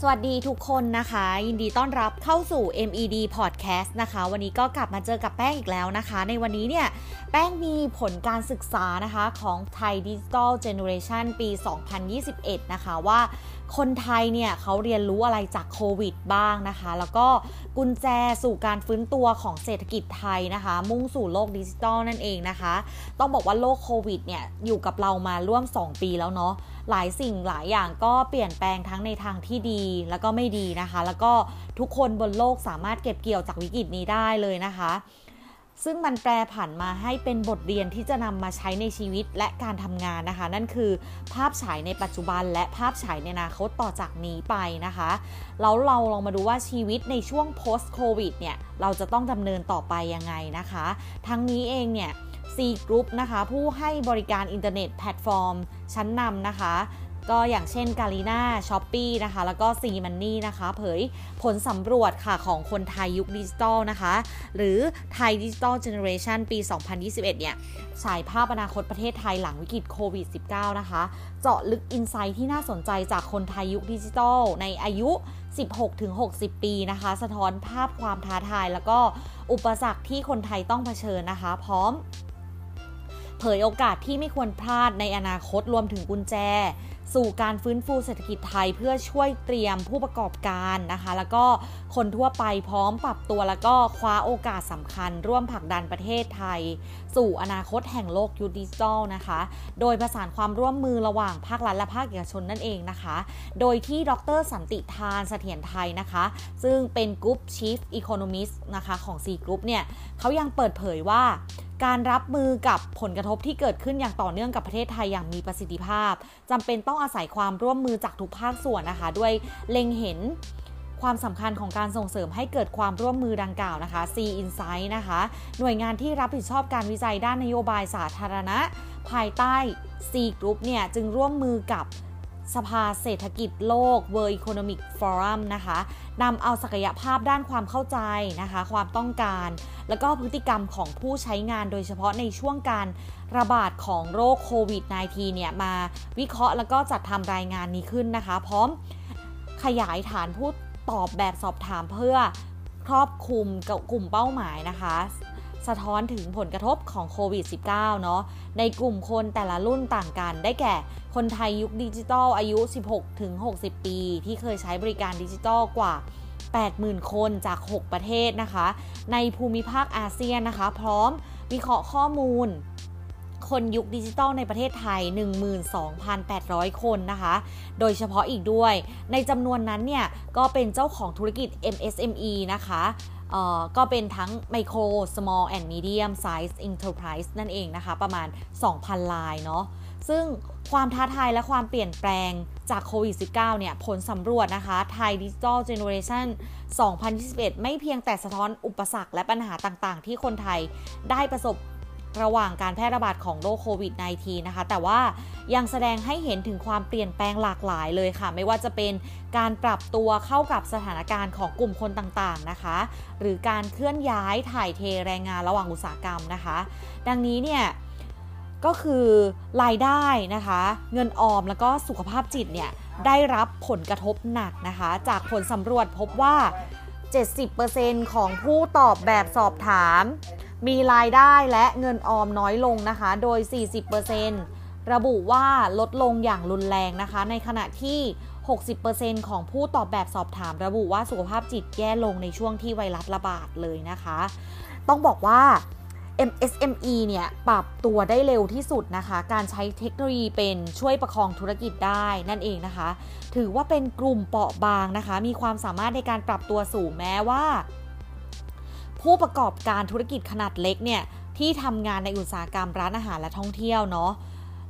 สวัสดีทุกคนนะคะ ยินดีต้อนรับเข้าสู่ MED Podcast นะคะ วันนี้ก็กลับมาเจอกับแป้งอีกแล้วนะคะ ในวันนี้เนี่ย แป้งมีผลการศึกษานะคะของ Thai Digital Generation ปี 2021 นะคะว่า คนไทยเนี่ยเขาเรียนรู้อะไรจากโควิดบ้างนะคะ แล้วก็กุญแจสู่การฟื้นตัวของเศรษฐกิจไทยนะคะ มุ่งสู่โลกดิจิทัลนั่นเองนะคะ ต้องบอกว่าโลกโควิดเนี่ยอยู่กับเรามาร่วม 2 ปีแล้วเนาะหลายสิ่งหลายอย่างก็เปลี่ยนแปลงทั้งในทางที่ดีแล้วก็ไม่ดีนะคะ แล้วก็ทุกคนบนโลกสามารถเก็บเกี่ยวจากวิกฤตนี้ได้เลยนะคะ ซึ่งมันแปรผันมาให้เป็นบทเรียนที่จะนำมาใช้ในชีวิตและการทำงานนะคะ นั่นคือภาพฉายในปัจจุบันและภาพฉายในอนาคตต่อจากนี้ไปนะคะแล้วเราลองมาดูว่าชีวิตในช่วง post covid เนี่ยเราจะต้องดำเนินต่อไปยังไงนะคะ ทั้งนี้เองเนี่ย Sea Group นะคะ ผู้ให้บริการอินเทอร์เน็ตแพลตฟอร์ม ชั้นนำนะคะ ก็อย่างเช่น Garena Shopee นะคะ แล้วก็ SeaMoney นะคะ เผยผลสำรวจค่ะของคนไทยยุคดิจิตอลนะคะ หรือ Thai Digital Generation ปี 2021 เนี่ยฉายภาพอนาคตประเทศไทยหลังวิกฤตโควิด -19 นะคะ เจาะลึก insight ที่น่าสนใจจากคนไทยยุคดิจิตอลในอายุ 16-60 ปีนะคะ สะท้อนภาพความท้าทาย แล้วก็อุปสรรคที่คนไทยต้องเผชิญนะคะ พร้อม เผยโอกาสที่ไม่ควรพลาดในอนาคตรวมถึงกุญแจ สู่การฟื้นฟูเศรษฐกิจไทยเพื่อช่วยเตรียมผู้ประกอบการนะคะ แล้วก็คนทั่วไปพร้อมปรับตัวแล้วก็คว้าโอกาสสำคัญ ร่วมผลักดันประเทศไทย สู่อนาคตแห่งโลกยุคดิจิทัลนะคะ โดยประสานความร่วมมือระหว่างภาครัฐและภาคเอกชนนั่นเองนะคะ โดยที่ดรสันติทานเสถียรไทยนะคะ ซึ่งเป็น Group Chief Economist นะคะของ Sea Group เนี่ยเขายังเปิดเผยว่า การรับมือกับผลกระทบที่เกิดขึ้นอย่างต่อเนื่องกับประเทศไทยอย่างมีประสิทธิภาพจำเป็นต้องอาศัยความร่วมมือจากทุกภาคส่วนนะคะ ด้วยเล็งเห็นความสำคัญของการส่งเสริมให้เกิดความร่วมมือดังกล่าวนะคะ Sea Insights นะคะ หน่วยงานที่รับผิดชอบการวิจัยด้านนโยบายสาธารณะ ภายใต้ Sea Group เนี่ยจึงร่วมมือกับ สภาเศรษฐกิจโลก World Economic Forum นะคะนำเอาศักยภาพด้านความเข้าใจนะคะ ความต้องการ แล้วก็พฤติกรรมของผู้ใช้งานโดยเฉพาะในช่วงการระบาดของโรคโควิด -19 เนี่ยมาวิเคราะห์แล้วก็จัดทำรายงานนี้ขึ้นนะคะ พร้อมขยายฐานผู้ตอบแบบสอบถามเพื่อครอบคลุมกับกลุ่มเป้าหมายนะคะ สะท้อนถึงผลกระทบของโควิด -19 เนาะในกลุ่มคนแต่ละรุ่นต่างกัน ได้แก่คนไทยยุคดิจิทัลอายุ 16-60 ปี ที่เคยใช้บริการดิจิทัลกว่า 80,000 คนจาก 6 ประเทศนะคะ ในภูมิภาคอาเซียนนะคะ พร้อมวิเคราะห์ข้อมูลคนยุคดิจิทัลในประเทศไทย 12,800 คนนะคะ โดยเฉพาะอีกด้วย ในจำนวนนั้นเนี่ย ก็เป็นเจ้าของธุรกิจ MSME นะคะ ก็เป็นทั้ง Micro Small and Medium Size Enterprise นั่นเองนะคะ ประมาณ 2,000 ลายเนาะซึ่งความท้าทายและความเปลี่ยนแปลงจากโควิด -19 เนี่ย ผลสำรวจนะคะไทยดิจิทัลเจเนอเรชัน2021 ไม่เพียงแต่สะท้อนอุปสรรคและปัญหาต่างๆ ที่คนไทยได้ประสบ ระหว่างการแพร่ระบาดของโรคโควิด -19 นะคะ แต่ว่ายังแสดงให้เห็นถึงความเปลี่ยนแปลงหลากหลายเลยค่ะ ไม่ว่าจะเป็นการปรับตัวเข้ากับสถานการณ์ของกลุ่มคนต่างๆนะคะ หรือการเคลื่อนย้ายถ่ายเทแรงงานระหว่างอุตสาหกรรมนะคะ ดังนี้เนี่ยก็คือรายได้นะคะ เงินออมแล้วก็สุขภาพจิตเนี่ยได้รับผลกระทบหนักนะคะ จากผลสำรวจพบว่า 70%ของผู้ตอบแบบสอบถาม มีรายได้และเงินออมน้อยลงนะคะ โดย 40%ระบุว่าลดลงอย่างรุนแรงนะคะ ในขณะที่ 60%ของผู้ตอบแบบสอบถาม ระบุว่าสุขภาพจิตแย่ลงในช่วงที่ไวรัสระบาดเลยนะคะ ต้องบอกว่า MSME เนี่ยปรับตัวได้เร็วที่สุดนะคะ การใช้เทคโนโลยีเป็นช่วยประคองธุรกิจได้นั่นเองนะคะ ถือว่าเป็นกลุ่มเปราะบางนะคะ มีความสามารถในการปรับตัวสูงแม้ว่า ผู้ประกอบการธุรกิจขนาดเล็กเนี่ยที่ทำงานในอุตสาหกรรมร้านอาหารและท่องเที่ยวเนาะ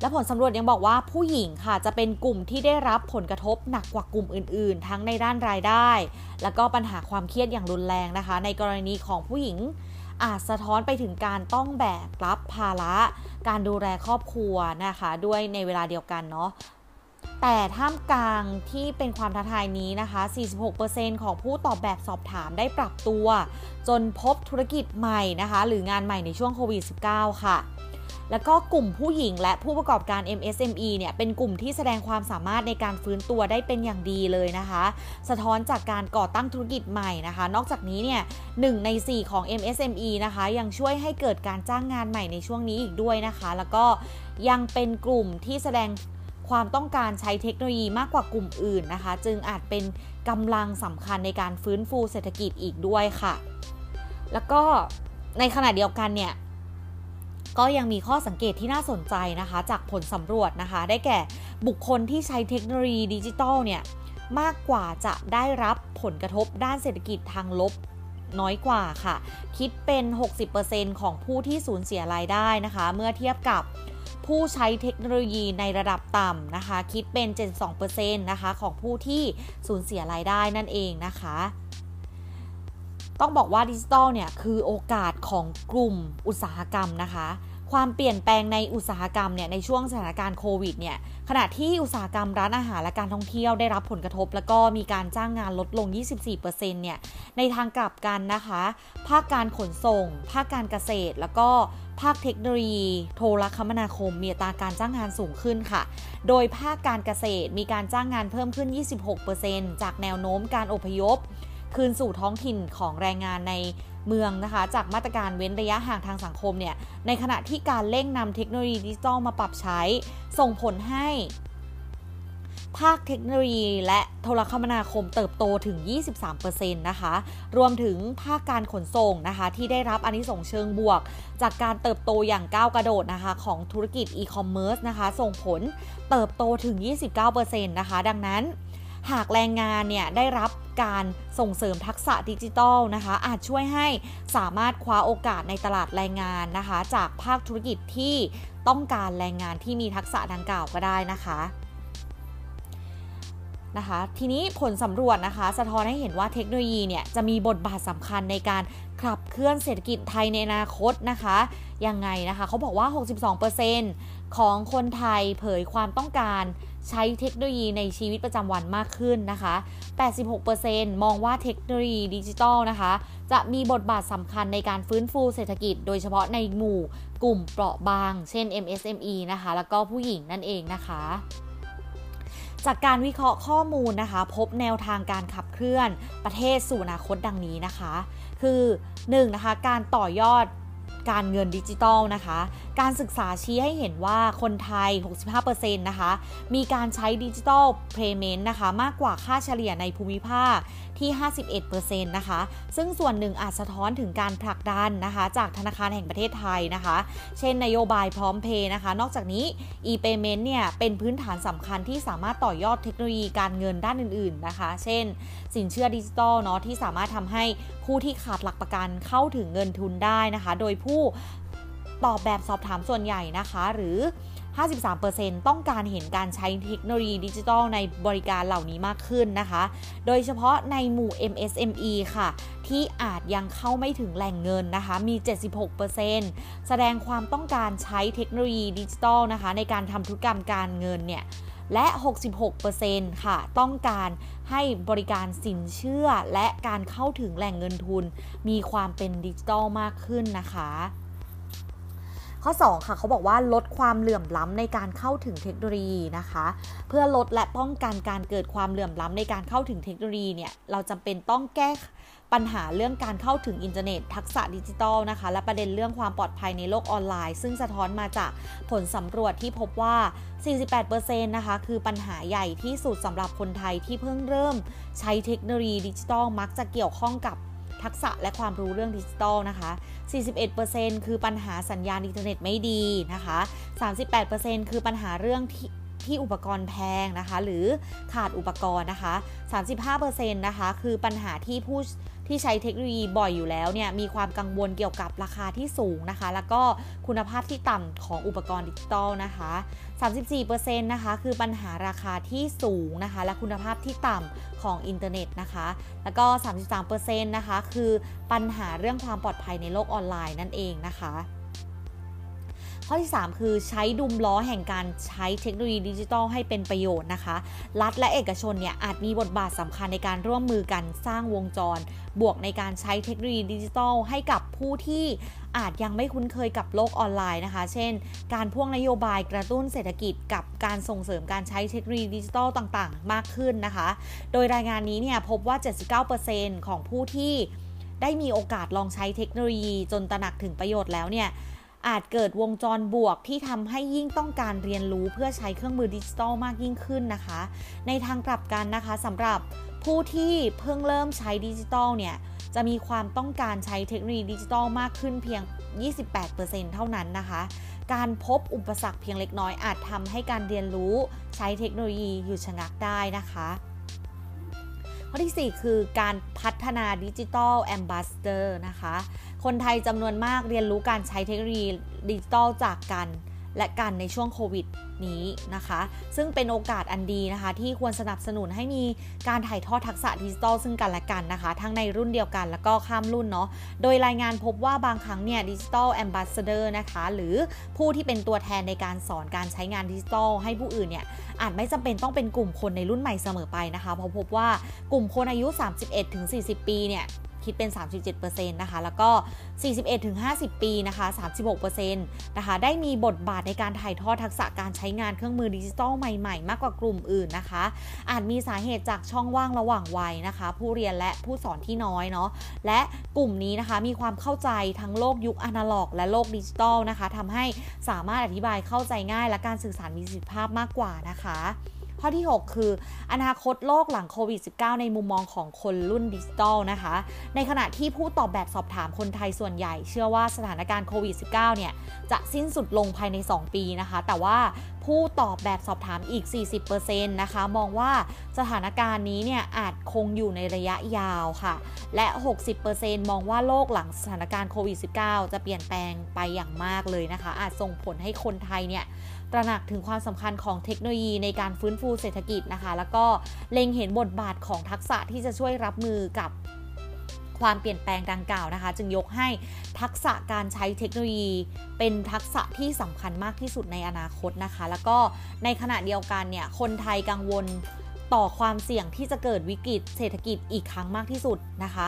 และผลสำรวจยังบอกว่าผู้หญิงค่ะจะเป็นกลุ่มที่ได้รับผลกระทบหนักกว่ากลุ่มอื่น ๆ ทั้งในด้านรายได้ แล้วก็ปัญหาความเครียดอย่างรุนแรงนะคะ ในกรณีของผู้หญิงอาจสะท้อนไปถึงการต้องแบกรับภาระ การดูแลครอบครัวนะคะ ด้วยในเวลาเดียวกันเนาะ แต่ท่ามกลางที่เป็นความท้าทายนี้นะคะ 46%ของผู้ตอบแบบสอบถามได้ปรับตัว จนพบธุรกิจใหม่นะคะ หรืองานใหม่ในช่วงโควิด -19 ค่ะ แล้วก็กลุ่มผู้หญิงและผู้ประกอบการ MSME เนี่ย เป็นกลุ่มที่แสดงความสามารถในการฟื้นตัวได้เป็นอย่างดีเลยนะคะ สะท้อนจากการก่อตั้งธุรกิจใหม่นะคะ นอกจากนี้เนี่ยหใน 4 ของ MSME นะคะ ยังช่วยให้เกิดการจ้างงานใหม่ในช่วงนี้อีกด้วยนะคะ แล้วก็ยังเป็นกลุ่มที่แสดง ความต้องการใช้เทคโนโลยีมากกว่ากลุ่มอื่นนะคะ จึงอาจเป็นกำลังสำคัญในการฟื้นฟูเศรษฐกิจอีกด้วยค่ะ แล้วก็ในขณะเดียวกันเนี่ยก็ยังมีข้อสังเกตที่น่าสนใจนะคะ จากผลสำรวจนะคะ ได้แก่บุคคลที่ใช้เทคโนโลยีดิจิทัลเนี่ยมากกว่าจะได้รับผลกระทบด้านเศรษฐกิจทางลบน้อยกว่าค่ะ คิดเป็น 60%ของผู้ที่สูญเสียรายได้นะคะ เมื่อเทียบกับ ผู้ใช้เทคโนโลยีในระดับต่ำนะคะ คิดเป็น 72%นะคะ ของผู้ที่สูญเสียรายได้นั่นเองนะคะ ต้องบอกว่าดิจิตอลเนี่ย คือโอกาสของกลุ่มอุตสาหกรรมนะคะ ความเปลี่ยนแปลงในอุตสาหกรรมเนี่ยในช่วงสถานการณ์โควิดเนี่ยขณะที่อุตสาหกรรมร้านอาหารและการท่องเที่ยวได้รับผลกระทบ แล้วก็มีการจ้างงานลดลง 24%เนี่ยในทางกลับกันนะคะ ภาคการขนส่ง ภาคการเกษตร แล้วก็ภาคเทคโนโลยี โทรคมนาคมมีอัตราการจ้างงานสูงขึ้นค่ะ โดยภาคการเกษตรมีการจ้างงานเพิ่มขึ้น 26%จากแนวโน้มการอพยพ คืนสู่ท้องถิ่นของแรงงานใน เมืองนะคะ จากมาตรการเว้นระยะห่างทางสังคมเนี่ยในขณะที่การเร่งนำเทคโนโลยีดิจิทัลมาปรับใช้ ส่งผลให้ภาคเทคโนโลยีและโทรคมนาคมเติบโตถึง 23%นะคะ รวมถึงภาคการขนส่งนะคะ ที่ได้รับอนนิสงเชิงบวก จากการเติบโตอย่างก้าวกระโดดนะคะ ของธุรกิจอีคอมเมิร์ซนะคะ ส่งผลเติบโตถึง 29%นะคะ ดังนั้น หากแรงงานเนี่ยได้รับ การส่งเสริมทักษะดิจิทัลนะคะ อาจช่วยให้สามารถคว้าโอกาสในตลาดแรงงานนะคะ จากภาคธุรกิจที่ต้องการแรงงานที่มีทักษะดังกล่าวก็ได้นะคะนะคะทีนี้ผลสำรวจนะคะ สะท้อนให้เห็นว่าเทคโนโลยีเนี่ยจะมีบทบาทสำคัญในการขับเคลื่อนเศรษฐกิจไทยในอนาคตนะคะยังไงนะคะเขาบอกว่า 62%ของคนไทยเผยความต้องการ ใช้เทคโนโลยีในชีวิตประจำวันมากขึ้นนะคะ 86%มองว่าเทคโนโลยีดิจิทัลนะคะ จะมีบทบาทสำคัญในการฟื้นฟูเศรษฐกิจ โดยเฉพาะในหมู่กลุ่มเปราะบาง เช่น MSME นะคะ แล้วก็ผู้หญิงนั่นเองนะคะจากการวิเคราะห์ข้อมูลนะคะ พบแนวทางการขับเคลื่อนประเทศสู่อนาคตดังนี้นะคะ คือ 1. นะคะการต่อยอด การเงินดิจิตอลนะคะ การศึกษาชี้ให้เห็นว่าคนไทย 65%นะคะ มีการใช้ digital payment นะคะ มากกว่าค่าเฉลี่ยในภูมิภาคที่ 51%นะคะ ซึ่งส่วนหนึ่งอาจสะท้อนถึงการผลักดันนะคะ จากธนาคารแห่งประเทศไทยนะคะ เช่นนโยบายพร้อมเพย์นะคะ นอกจากนี้ e-payment เนี่ย เป็นพื้นฐานสำคัญที่สามารถต่อยอดเทคโนโลยีการเงินด้านอื่น ๆ นะคะ เช่น สินเชื่อดิจิตอลเนาะที่สามารถทำให้ผู้ที่ขาดหลักประกันเข้าถึงเงินทุนได้นะคะ โดยผู้ตอบแบบสอบถามส่วนใหญ่นะคะ หรือ 53%ต้องการเห็นการใช้เทคโนโลยีดิจิทัลในบริการเหล่านี้มากขึ้นนะคะ โดยเฉพาะในหมู่ MSME ค่ะ ที่อาจยังเข้าไม่ถึงแหล่งเงินนะคะ มี 76%แสดงความต้องการใช้เทคโนโลยีดิจิทัลนะคะ ในการทำธุรกรรมการเงินเนี่ยและ 66%ค่ะ ต้องการ ให้บริการสินเชื่อและการเข้าถึงแหล่งเงินทุน มีความเป็นดิจิทัลมากขึ้นนะคะ ข้อ 2 ค่ะเขาบอกว่าลดความเหลื่อมล้ำในการเข้าถึงเทคโนโลยีนะคะ เพื่อลดและป้องกันการเกิดความเหลื่อมล้ำในการเข้าถึงเทคโนโลยีเนี่ยเราจำเป็นต้องแก้ปัญหาเรื่องการเข้าถึงอินเทอร์เน็ต ทักษะดิจิทัลนะคะ และประเด็นเรื่องความปลอดภัยในโลกออนไลน์ ซึ่งสะท้อนมาจากผลสำรวจที่พบว่า 48%นะคะ คือปัญหาใหญ่ที่สุดสำหรับคนไทยที่เพิ่งเริ่มใช้เทคโนโลยีดิจิทัลมักจะเกี่ยวข้องกับ ทักษะและความรู้เรื่องดิจิตอลนะคะ 41%คือปัญหาสัญญาณอินเทอร์เน็ตไม่ดีนะคะ 38%คือปัญหาเรื่องที่ ที่อุปกรณ์แพงนะคะ หรือขาดอุปกรณ์นะคะ 35%นะคะคือปัญหาที่ผู้ที่ใช้เทคโนโลยีบ่อยอยู่แล้วเนี่ยมีความกังวลเกี่ยวกับราคาที่สูงนะคะ แล้วก็คุณภาพที่ต่ำของอุปกรณ์ดิจิตอลนะคะ 34%นะคะคือปัญหาราคาที่สูงนะคะ และคุณภาพที่ต่ำของอินเทอร์เน็ตนะคะ แล้วก็ 33%นะคะคือปัญหาเรื่องความปลอดภัยในโลกออนไลน์นั่นเองนะคะ ข้อที่ 3 คือใช้วงล้อแห่งการใช้เทคโนโลยีดิจิทัลให้เป็นประโยชน์นะคะ รัฐและเอกชนเนี่ยอาจมีบทบาทสำคัญในการร่วมมือกันสร้างวงจร บวกในการใช้เทคโนโลยีดิจิทัลให้กับผู้ที่อาจยังไม่คุ้นเคยกับโลกออนไลน์นะคะ เช่น การพ่วงนโยบายกระตุ้นเศรษฐกิจกับการส่งเสริมการใช้เทคโนโลยีดิจิทัลต่างๆ มากขึ้นนะคะ โดยรายงานนี้เนี่ยพบว่า 79%ของผู้ที่ได้มีโอกาสลองใช้เทคโนโลยีจนตระหนักถึงประโยชน์แล้วเนี่ย อาจเกิดวงจรบวกที่ทำให้ยิ่งต้องการเรียนรู้เพื่อใช้เครื่องมือดิจิทัลมากยิ่งขึ้นนะคะ ในทางกลับกันนะคะสำหรับผู้ที่เพิ่งเริ่มใช้ดิจิทัลเนี่ยจะมีความต้องการใช้เทคโนโลยีดิจิทัลมากขึ้นเพียง 28%เท่านั้นนะคะ การพบอุปสรรคเพียงเล็กน้อยอาจทำให้การเรียนรู้ใช้เทคโนโลยีหยุดชะงักได้นะคะข้อที่ 4 คือการพัฒนา digital ambassador นะคะ คนไทยจำนวนมากเรียนรู้การใช้เทคโนโลยีดิจิทัลจากกันและกันในช่วงโควิดนี้นะคะ ซึ่งเป็นโอกาสอันดีนะคะ ที่ควรสนับสนุนให้มีการถ่ายทอดทักษะดิจิทัลซึ่งกันและกันนะคะ ทั้งในรุ่นเดียวกันแล้วก็ข้ามรุ่นเนาะ โดยรายงานพบว่าบางครั้งเนี่ยดิจิทัลแอมบาสเดอร์นะคะ หรือผู้ที่เป็นตัวแทนในการสอนการใช้งานดิจิทัลให้ผู้อื่นเนี่ย อาจไม่จำเป็นต้องเป็นกลุ่มคนในรุ่นใหม่เสมอไปนะคะ เพราะพบว่ากลุ่มคนอายุ 31-40 ปีเนี่ย คิดเป็น 37%นะคะ แล้วก็ 41-50 ปีนะคะ 36%นะคะ ได้มีบทบาทในการถ่ายทอดทักษะการใช้งานเครื่องมือดิจิทัลใหม่ๆ มากกว่ากลุ่มอื่นนะคะ อาจมีสาเหตุจากช่องว่างระหว่างวัยนะคะ ผู้เรียนและผู้สอนที่น้อยเนาะ และกลุ่มนี้นะคะมีความเข้าใจทั้งโลกยุคอนาล็อก และโลกดิจิทัลนะคะทำให้สามารถอธิบายเข้าใจง่าย และการสื่อสารมีประสิทธิภาพมากกว่านะคะ ข้อที่ 6 คือ อนาคตโลกหลังโควิด -19 ในมุมมองของคนรุ่นดิจิตอลนะคะ ในขณะที่ผู้ตอบแบบสอบถามคนไทยส่วนใหญ่ เชื่อว่าสถานการณ์โควิด -19 เนี่ย จะสิ้นสุดลงภายใน 2 ปีนะคะ แต่ว่าผู้ตอบแบบสอบถามอีก 40%นะคะ มองว่าสถานการณ์นี้เนี่ยอาจคงอยู่ในระยะยาวค่ะ และ 60%มองว่าโลกหลังสถานการณ์โควิด -19 จะเปลี่ยนแปลงไปอย่างมากเลยนะคะ อาจส่งผลให้คนไทยเนี่ย ตระหนักถึงความสำคัญของเทคโนโลยีในการฟื้นฟูเศรษฐกิจนะคะ แล้วก็เล็งเห็นบทบาทของทักษะที่จะช่วยรับมือกับความเปลี่ยนแปลงดังกล่าวนะคะ จึงยกให้ทักษะการใช้เทคโนโลยี เป็นทักษะที่สำคัญมากที่สุดในอนาคตนะคะ แล้วก็ในขณะเดียวกันเนี่ยคนไทยกังวลต่อความเสี่ยงที่จะเกิดวิกฤตเศรษฐกิจอีกครั้งมากที่สุดนะคะ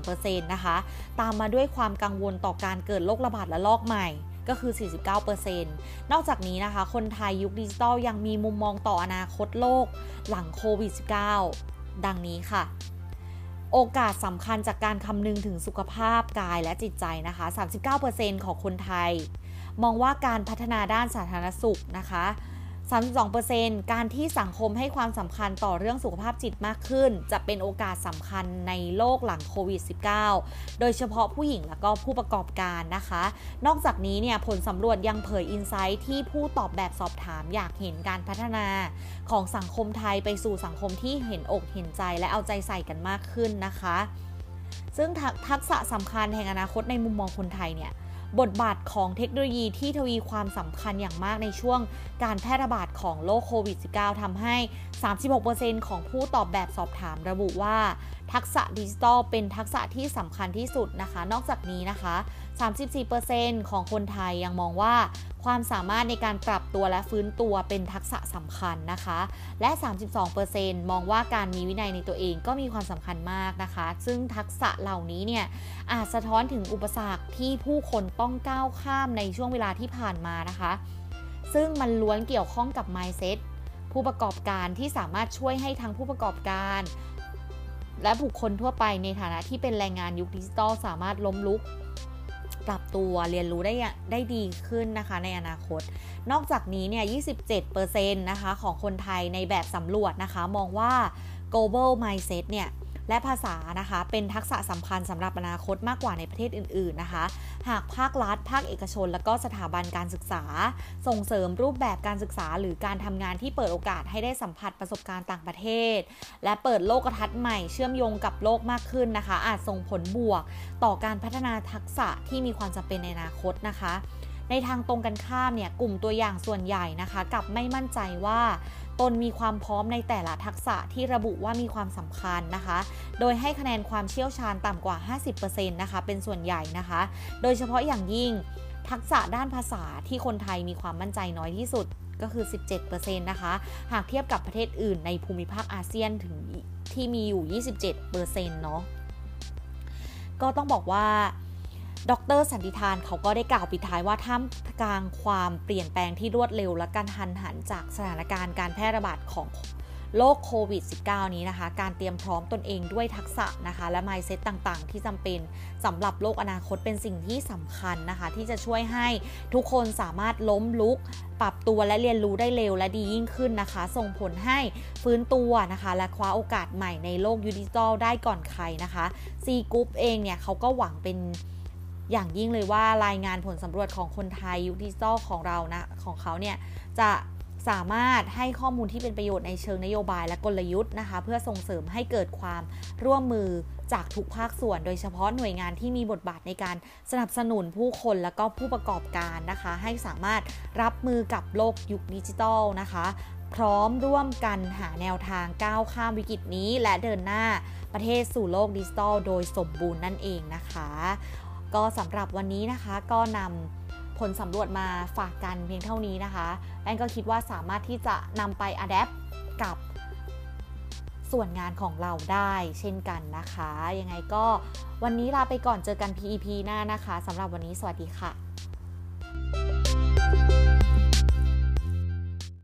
63%นะคะ ตามมาด้วยความกังวลต่อการเกิดโรคระบาดและลอกใหม่ ก็คือ 49%นอกจากนี้นะคะ คนไทยยุคดิจิตอลยังมีมุมมองต่ออนาคตโลกหลังโควิด -19 ดังนี้ค่ะโอกาสสำคัญจากการคำนึงถึงสุขภาพกายและจิตใจนะคะ 39%ของคนไทย มองว่าการพัฒนาด้านสาธารณสุขนะคะ 32%การที่สังคมให้ความสำคัญต่อเรื่องสุขภาพจิตมากขึ้น จะเป็นโอกาสสำคัญในโลกหลังโควิด -19 โดยเฉพาะผู้หญิงและก็ผู้ประกอบการนะคะ นอกจากนี้เนี่ยผลสำรวจยังเผยอินไซต์ที่ผู้ตอบแบบสอบถามอยากเห็นการพัฒนาของสังคมไทยไปสู่สังคมที่เห็นอกเห็นใจและเอาใจใส่กันมากขึ้นนะคะ ซึ่งทักษะสำคัญแห่งอนาคตในมุมมองคนไทยเนี่ย บทบาทของเทคโนโลยีที่ทวีความสำคัญอย่างมากในช่วงการแพร่ระบาดของโรคโควิด -19 ทำให้ 36%ของผู้ตอบแบบสอบถามระบุว่า ทักษะดิจิทัลเป็นทักษะที่สำคัญที่สุดนะคะ นอกจากนี้นะคะ 34%ของคนไทยยังมองว่าความสามารถในการปรับตัวและฟื้นตัวเป็นทักษะสำคัญนะคะ และ 32%มองว่าการมีวินัยในตัวเองก็มีความสำคัญมากนะคะ ซึ่งทักษะเหล่านี้เนี่ยอาจสะท้อนถึงอุปสรรคที่ผู้คนต้องก้าวข้ามในช่วงเวลาที่ผ่านมานะคะ ซึ่งมันล้วนเกี่ยวข้องกับ mindset ผู้ประกอบการที่สามารถช่วยให้ทั้งผู้ประกอบการ และบุคคลทั่วไปในฐานะที่เป็นแรงงานยุคดิจิตอลสามารถล้มลุก ปรับตัวเรียนรู้ได้ได้ดีขึ้นนะคะในอนาคต นอกจากนี้เนี่ย 27%นะคะของคนไทยในแบบสำรวจนะคะ มองว่า global mindset เนี่ย และภาษานะคะเป็นทักษะสำคัญสำหรับอนาคตมากกว่าในประเทศอื่นๆนะคะ หากภาครัฐ ภาคเอกชน และก็สถาบันการศึกษา ส่งเสริมรูปแบบการศึกษา หรือการทำงานที่เปิดโอกาสให้ได้สัมผัสประสบการณ์ต่างประเทศ และเปิดโลกทัศน์ใหม่เชื่อมโยงกับโลกมากขึ้นนะคะ อาจส่งผลบวก ต่อการพัฒนาทักษะที่มีความจำเป็นในอนาคตนะคะในทางตรงกันข้ามเนี่ยกลุ่มตัวอย่างส่วนใหญ่นะคะ กับไม่มั่นใจว่า ตนมีความพร้อมในแต่ละทักษะที่ระบุว่ามีความสำคัญนะคะ โดยให้คะแนนความเชี่ยวชาญต่ำกว่า 50%นะคะ เป็นส่วนใหญ่นะคะ โดยเฉพาะอย่างยิ่งทักษะด้านภาษาที่คนไทยมีความมั่นใจน้อยที่สุดก็คือ 17%นะคะ หากเทียบกับประเทศอื่นในภูมิภาคอาเซียนถึงที่มีอยู่ 27%เนาะ ก็ต้องบอกว่า ดรสันติทานเขาก็ได้กล่าวปิดท้ายว่าท่ามกลางความเปลี่ยนแปลงที่รวดเร็วและการหันหันจากสถานการณ์การแพร่ระบาดของโรคโควิด -19 นี้นะคะ การเตรียมพร้อมตนเองด้วยทักษะนะคะ และ mindset ต่างๆ ที่จำเป็นสำหรับโลกอนาคตเป็นสิ่งที่สำคัญนะคะ ที่จะช่วยให้ทุกคนสามารถล้มลุก ปรับตัวและเรียนรู้ได้เร็วและดียิ่งขึ้นนะคะ ส่งผลให้ฟื้นตัวนะคะ และคว้าโอกาสใหม่ในโลกยูดิจิทัลได้ก่อนใครนะคะ C Group เองเนี่ยเขาก็หวังเป็น อย่างยิ่งเลยว่ารายงานผลสำรวจของคนไทยยุคดิจิทัลของเรานะของเขาเนี่ยจะสามารถให้ข้อมูลที่เป็นประโยชน์ในเชิงนโยบายและกลยุทธ์นะคะ เพื่อส่งเสริมให้เกิดความร่วมมือจากทุกภาคส่วน โดยเฉพาะหน่วยงานที่มีบทบาทในการสนับสนุนผู้คนและก็ผู้ประกอบการนะคะ ให้สามารถรับมือกับโลกยุคดิจิทัลนะคะ พร้อมร่วมกันหาแนวทางก้าวข้ามวิกฤตนี้ และเดินหน้าประเทศสู่โลกดิจิทัลโดยสมบูรณ์นั่นเองนะคะ ก็สำหรับวันนี้นะคะก็นำผลสำรวจมาฝากกันเพียงเท่านี้นะคะแอนก็คิดว่าสามารถที่จะนำไปอัดแอปกับส่วนงานของเราได้เช่นกันนะคะ ยังไงก็วันนี้ลาไปก่อนเจอกัน PEP หน้านะคะสำหรับวันนี้สวัสดีค่ะ